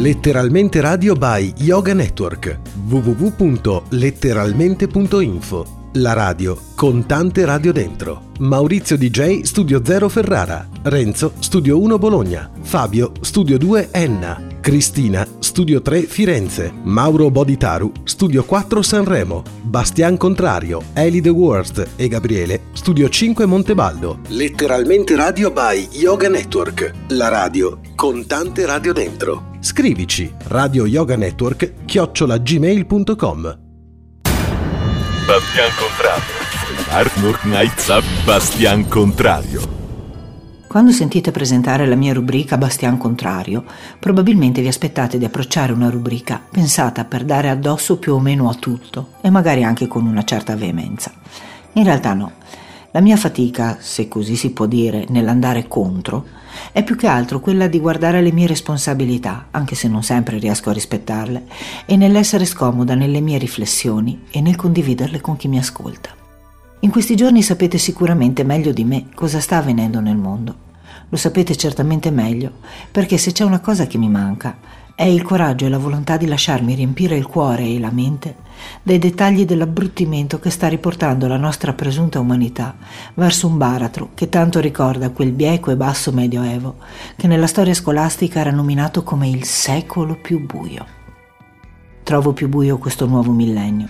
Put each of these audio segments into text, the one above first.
Letteralmente Radio by Yoga Network. www.letteralmente.info La radio con tante radio dentro. Maurizio DJ Studio 0 Ferrara, Renzo Studio 1 Bologna, Fabio Studio 2 Enna, Cristina Studio 3 Firenze, Mauro Boditaru Studio 4 Sanremo, Bastian Contrario, Eli The Worst e Gabriele Studio 5 Montebaldo. Letteralmente Radio by Yoga Network, la radio con tante radio dentro. Scrivici Radio Yoga Network chiocciolagmail.com Bastian Contrario Arnold Knights Bastian Contrario. Quando sentite presentare la mia rubrica Bastian Contrario, probabilmente vi aspettate di approcciare una rubrica pensata per dare addosso più o meno a tutto e magari anche con una certa veemenza. In realtà no. La mia fatica, se così si può dire, nell'andare contro, è più che altro quella di guardare le mie responsabilità, anche se non sempre riesco a rispettarle, e nell'essere scomoda nelle mie riflessioni e nel condividerle con chi mi ascolta. In questi giorni sapete sicuramente meglio di me cosa sta avvenendo nel mondo. Lo sapete certamente meglio, perché se c'è una cosa che mi manca, è il coraggio e la volontà di lasciarmi riempire il cuore e la mente dei dettagli dell'abbruttimento che sta riportando la nostra presunta umanità verso un baratro che tanto ricorda quel bieco e basso medioevo che nella storia scolastica era nominato come il secolo più buio. Trovo più buio questo nuovo millennio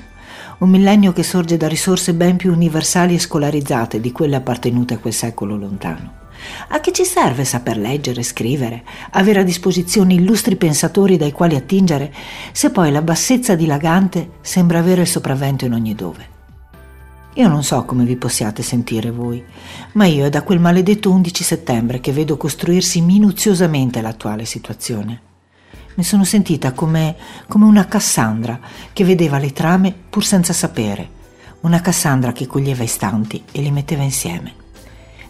un millennio che sorge da risorse ben più universali e scolarizzate di quelle appartenute a quel secolo lontano. A che ci serve saper leggere, scrivere, avere a disposizione illustri pensatori dai quali attingere, se poi la bassezza dilagante sembra avere il sopravvento in ogni dove? Io non so come vi possiate sentire voi, ma io è da quel maledetto 11 settembre che vedo costruirsi minuziosamente l'attuale situazione. Mi sono sentita come, come una Cassandra che vedeva le trame pur senza sapere, una Cassandra che coglieva istanti e li metteva insieme.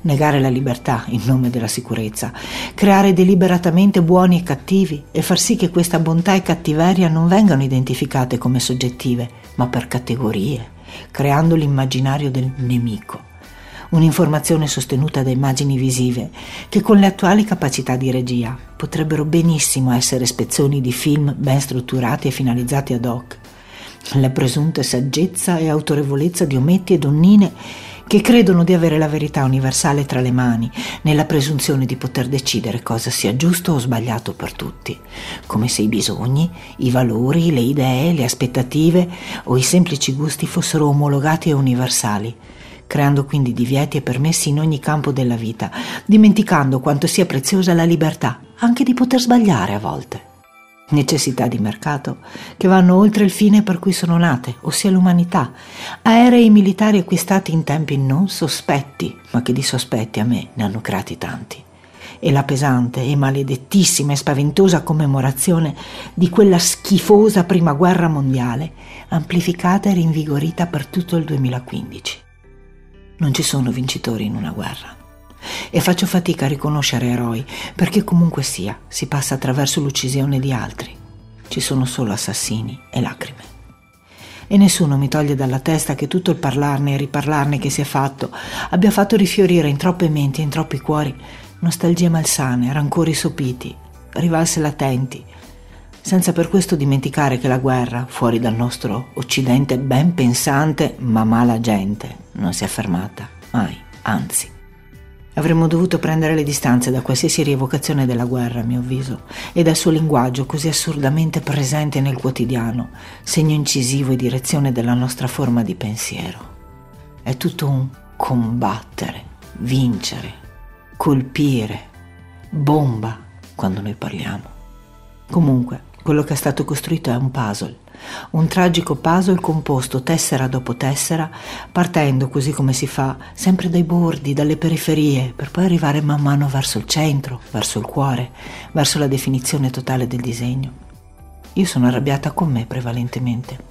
Negare la libertà in nome della sicurezza, creare deliberatamente buoni e cattivi e far sì che questa bontà e cattiveria non vengano identificate come soggettive, ma per categorie, creando l'immaginario del nemico un'informazione sostenuta da immagini visive che con le attuali capacità di regia potrebbero benissimo essere spezzoni di film ben strutturati e finalizzati ad hoc. La presunta saggezza e autorevolezza di ometti e donnine che credono di avere la verità universale tra le mani, nella presunzione di poter decidere cosa sia giusto o sbagliato per tutti, come se i bisogni, i valori, le idee, le aspettative o i semplici gusti fossero omologati e universali creando quindi divieti e permessi in ogni campo della vita, dimenticando quanto sia preziosa la libertà, anche di poter sbagliare a volte. Necessità di mercato che vanno oltre il fine per cui sono nate, ossia l'umanità. Aerei militari acquistati in tempi non sospetti, ma che di sospetti a me ne hanno creati tanti. E la pesante e maledettissima e spaventosa commemorazione di quella schifosa prima guerra mondiale, amplificata e rinvigorita per tutto il 2015. Non ci sono vincitori in una guerra. E faccio fatica a riconoscere eroi, perché comunque sia, si passa attraverso l'uccisione di altri. Ci sono solo assassini e lacrime. E nessuno mi toglie dalla testa che tutto il parlarne e riparlarne che si è fatto abbia fatto rifiorire in troppe menti e in troppi cuori nostalgie malsane, rancori sopiti, rivalse latenti, senza per questo dimenticare che la guerra, fuori dal nostro Occidente ben pensante ma mala gente, non si è fermata, mai, anzi. Avremmo dovuto prendere le distanze da qualsiasi rievocazione della guerra, a mio avviso, e dal suo linguaggio così assurdamente presente nel quotidiano, segno incisivo e direzione della nostra forma di pensiero. È tutto un combattere, vincere, colpire, bomba quando noi parliamo. Comunque, quello che è stato costruito è un puzzle, un tragico puzzle composto tessera dopo tessera, partendo così come si fa, sempre dai bordi, dalle periferie, per poi arrivare man mano verso il centro, verso il cuore, verso la definizione totale del disegno. Io sono arrabbiata con me prevalentemente.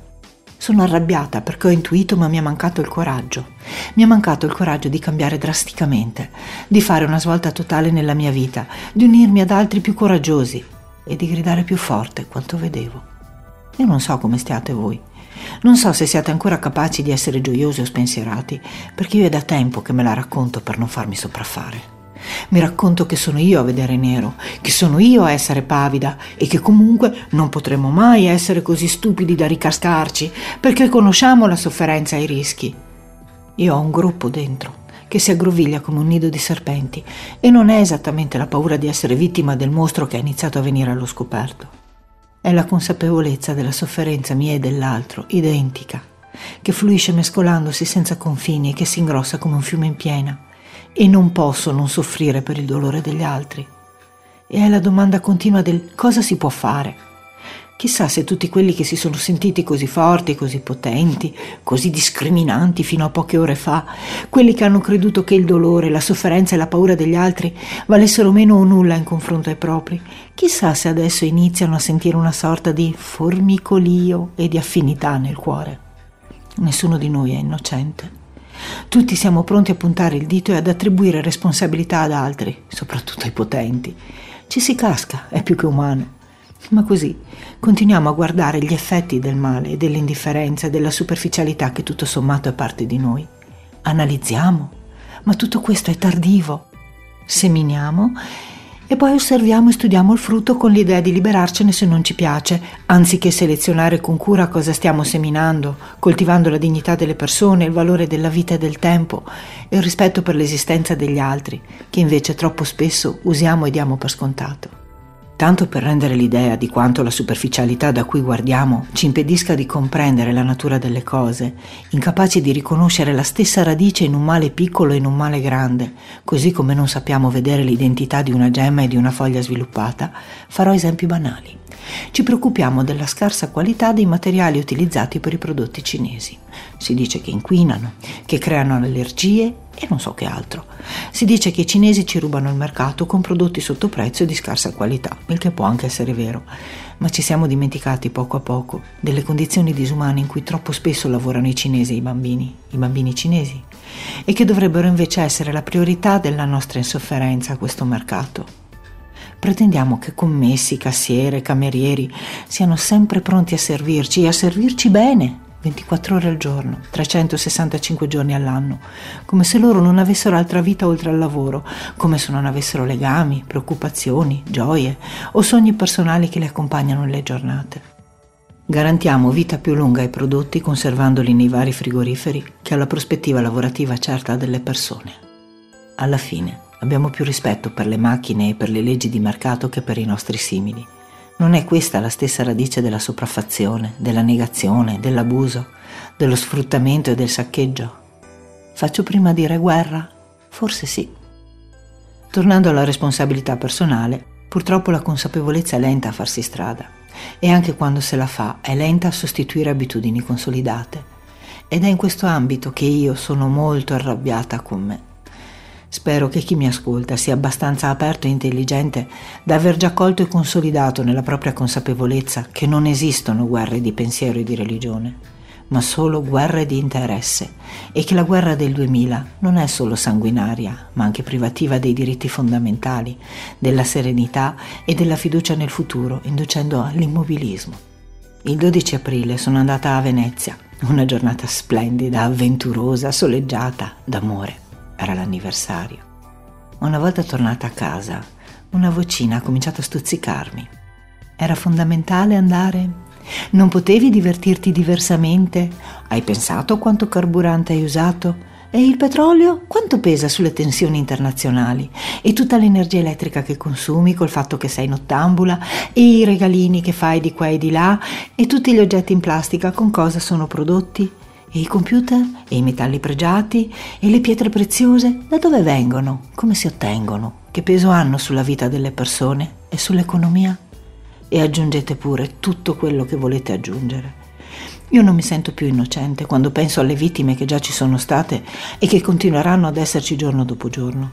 Sono arrabbiata perché ho intuito ma mi è mancato il coraggio. Mi è mancato il coraggio di cambiare drasticamente, di fare una svolta totale nella mia vita, di unirmi ad altri più coraggiosi, e di gridare più forte quanto vedevo. Io non so come stiate voi. Non so se siate ancora capaci di essere gioiosi o spensierati, perché io è da tempo che me la racconto per non farmi sopraffare. Mi racconto che sono io a vedere nero, che sono io a essere pavida e che comunque non potremo mai essere così stupidi da ricascarci perché conosciamo la sofferenza e i rischi. Io ho un gruppo dentro che si aggroviglia come un nido di serpenti e non è esattamente la paura di essere vittima del mostro che ha iniziato a venire allo scoperto. È la consapevolezza della sofferenza mia e dell'altro, identica, che fluisce mescolandosi senza confini e che si ingrossa come un fiume in piena. E non posso non soffrire per il dolore degli altri. E è la domanda continua del cosa si può fare Chissà se tutti quelli che si sono sentiti così forti, così potenti, così discriminanti fino a poche ore fa, quelli che hanno creduto che il dolore, la sofferenza e la paura degli altri valessero meno o nulla in confronto ai propri, chissà se adesso iniziano a sentire una sorta di formicolio e di affinità nel cuore. Nessuno di noi è innocente. Tutti siamo pronti a puntare il dito e ad attribuire responsabilità ad altri, soprattutto ai potenti. Ci si casca, è più che umano. Ma così continuiamo a guardare gli effetti del male, dell'indifferenza della superficialità che tutto sommato è parte di noi. Analizziamo, ma tutto questo è tardivo. Seminiamo e poi osserviamo e studiamo il frutto con l'idea di liberarcene se non ci piace, anziché selezionare con cura cosa stiamo seminando, coltivando la dignità delle persone, il valore della vita e del tempo e il rispetto per l'esistenza degli altri, che invece troppo spesso usiamo e diamo per scontato tanto per rendere l'idea di quanto la superficialità da cui guardiamo ci impedisca di comprendere la natura delle cose, incapaci di riconoscere la stessa radice in un male piccolo e in un male grande, così come non sappiamo vedere l'identità di una gemma e di una foglia sviluppata, farò esempi banali. Ci preoccupiamo della scarsa qualità dei materiali utilizzati per i prodotti cinesi. Si dice che inquinano, che creano allergie e non so che altro. Si dice che i cinesi ci rubano il mercato con prodotti sotto prezzo e di scarsa qualità, il che può anche essere vero, ma ci siamo dimenticati poco a poco delle condizioni disumane in cui troppo spesso lavorano i cinesi e i bambini, i bambini cinesi, e che dovrebbero invece essere la priorità della nostra insofferenza a questo mercato. Pretendiamo che commessi, cassiere, camerieri siano sempre pronti a servirci e a servirci bene, 24 ore al giorno, 365 giorni all'anno, come se loro non avessero altra vita oltre al lavoro, come se non avessero legami, preoccupazioni, gioie o sogni personali che li accompagnano nelle giornate. Garantiamo vita più lunga ai prodotti conservandoli nei vari frigoriferi che alla prospettiva lavorativa certa delle persone. Alla fine, Abbiamo più rispetto per le macchine e per le leggi di mercato che per i nostri simili. Non è questa la stessa radice della sopraffazione, della negazione, dell'abuso, dello sfruttamento e del saccheggio? Faccio prima dire guerra? Forse sì. Tornando alla responsabilità personale, purtroppo la consapevolezza è lenta a farsi strada e anche quando se la fa è lenta a sostituire abitudini consolidate. Ed è in questo ambito che io sono molto arrabbiata con me. Spero che chi mi ascolta sia abbastanza aperto e intelligente da aver già colto e consolidato nella propria consapevolezza che non esistono guerre di pensiero e di religione, ma solo guerre di interesse e che la guerra del 2000 non è solo sanguinaria, ma anche privativa dei diritti fondamentali, della serenità e della fiducia nel futuro, inducendo all'immobilismo. Il 12 aprile sono andata a Venezia, una giornata splendida, avventurosa, soleggiata, d'amore era l'anniversario. Una volta tornata a casa, una vocina ha cominciato a stuzzicarmi. Era fondamentale andare? Non potevi divertirti diversamente? Hai pensato quanto carburante hai usato? E il petrolio quanto pesa sulle tensioni internazionali? E tutta l'energia elettrica che consumi col fatto che sei nottambula? E i regalini che fai di qua e di là? E tutti gli oggetti in plastica con cosa sono prodotti? E i computer? E i metalli pregiati? E le pietre preziose? Da dove vengono? Come si ottengono? Che peso hanno sulla vita delle persone e sull'economia? E aggiungete pure tutto quello che volete aggiungere. Io non mi sento più innocente quando penso alle vittime che già ci sono state e che continueranno ad esserci giorno dopo giorno.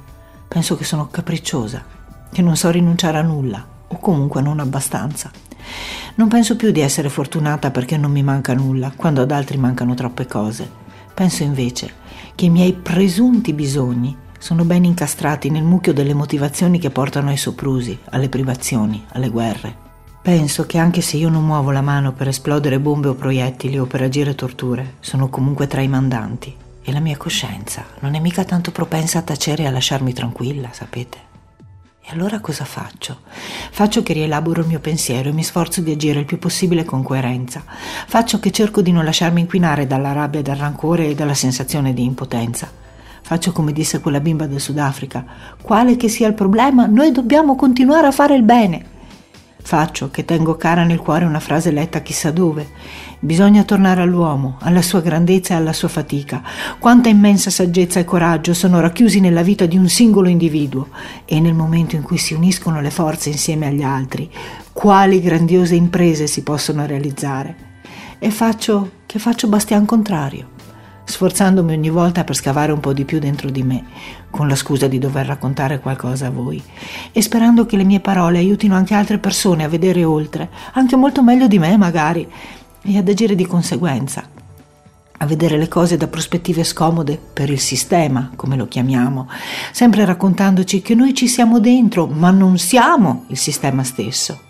Penso che sono capricciosa, che non so rinunciare a nulla, o comunque non abbastanza. Non penso più di essere fortunata perché non mi manca nulla, quando ad altri mancano troppe cose. Penso invece che i miei presunti bisogni sono ben incastrati nel mucchio delle motivazioni che portano ai soprusi, alle privazioni, alle guerre. Penso che anche se io non muovo la mano per esplodere bombe o proiettili o per agire torture, sono comunque tra i mandanti. E la mia coscienza non è mica tanto propensa a tacere e a lasciarmi tranquilla, sapete? E allora cosa faccio? Faccio che rielaboro il mio pensiero e mi sforzo di agire il più possibile con coerenza. Faccio che cerco di non lasciarmi inquinare dalla rabbia, dal rancore e dalla sensazione di impotenza. Faccio come disse quella bimba del Sudafrica. Quale che sia il problema, noi dobbiamo continuare a fare il bene. Faccio che tengo cara nel cuore una frase letta chissà dove. Bisogna tornare all'uomo, alla sua grandezza e alla sua fatica. Quanta immensa saggezza e coraggio sono racchiusi nella vita di un singolo individuo e nel momento in cui si uniscono le forze insieme agli altri, quali grandiose imprese si possono realizzare. E faccio che faccio bastian contrario sforzandomi ogni volta per scavare un po' di più dentro di me, con la scusa di dover raccontare qualcosa a voi, e sperando che le mie parole aiutino anche altre persone a vedere oltre, anche molto meglio di me magari, e ad agire di conseguenza, a vedere le cose da prospettive scomode per il sistema, come lo chiamiamo, sempre raccontandoci che noi ci siamo dentro, ma non siamo il sistema stesso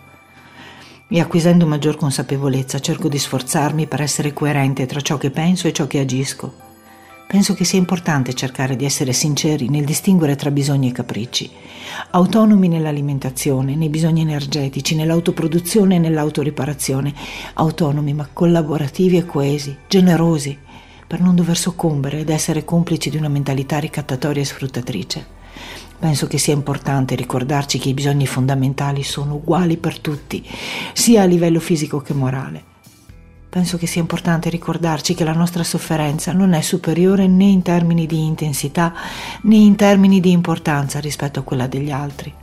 e acquisendo maggior consapevolezza cerco di sforzarmi per essere coerente tra ciò che penso e ciò che agisco. Penso che sia importante cercare di essere sinceri nel distinguere tra bisogni e capricci, autonomi nell'alimentazione, nei bisogni energetici, nell'autoproduzione e nell'autoriparazione, autonomi ma collaborativi e coesi, generosi, per non dover soccombere ed essere complici di una mentalità ricattatoria e sfruttatrice. Penso che sia importante ricordarci che i bisogni fondamentali sono uguali per tutti, sia a livello fisico che morale. Penso che sia importante ricordarci che la nostra sofferenza non è superiore né in termini di intensità né in termini di importanza rispetto a quella degli altri.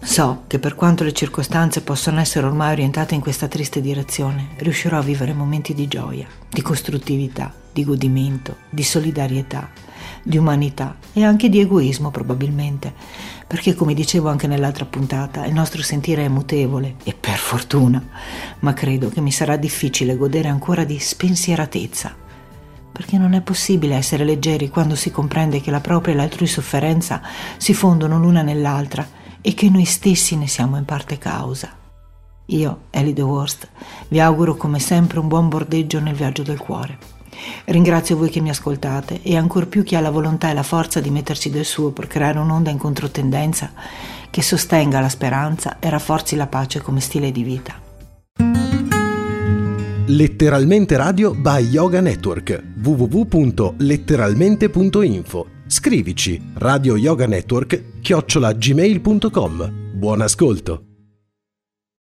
So che per quanto le circostanze possano essere ormai orientate in questa triste direzione, riuscirò a vivere momenti di gioia, di costruttività, di godimento, di solidarietà di umanità e anche di egoismo probabilmente, perché come dicevo anche nell'altra puntata, il nostro sentire è mutevole e per fortuna, ma credo che mi sarà difficile godere ancora di spensieratezza, perché non è possibile essere leggeri quando si comprende che la propria e l'altrui sofferenza si fondono l'una nell'altra e che noi stessi ne siamo in parte causa. Io, Ellie The Worst, vi auguro come sempre un buon bordeggio nel viaggio del cuore. Ringrazio voi che mi ascoltate e ancor più chi ha la volontà e la forza di metterci del suo per creare un'onda in controtendenza che sostenga la speranza e rafforzi la pace come stile di vita. Letteralmente Radio by Yoga Network www.letteralmente.info Scrivici Radio Yoga Network chiocciolagmail.com Buon ascolto!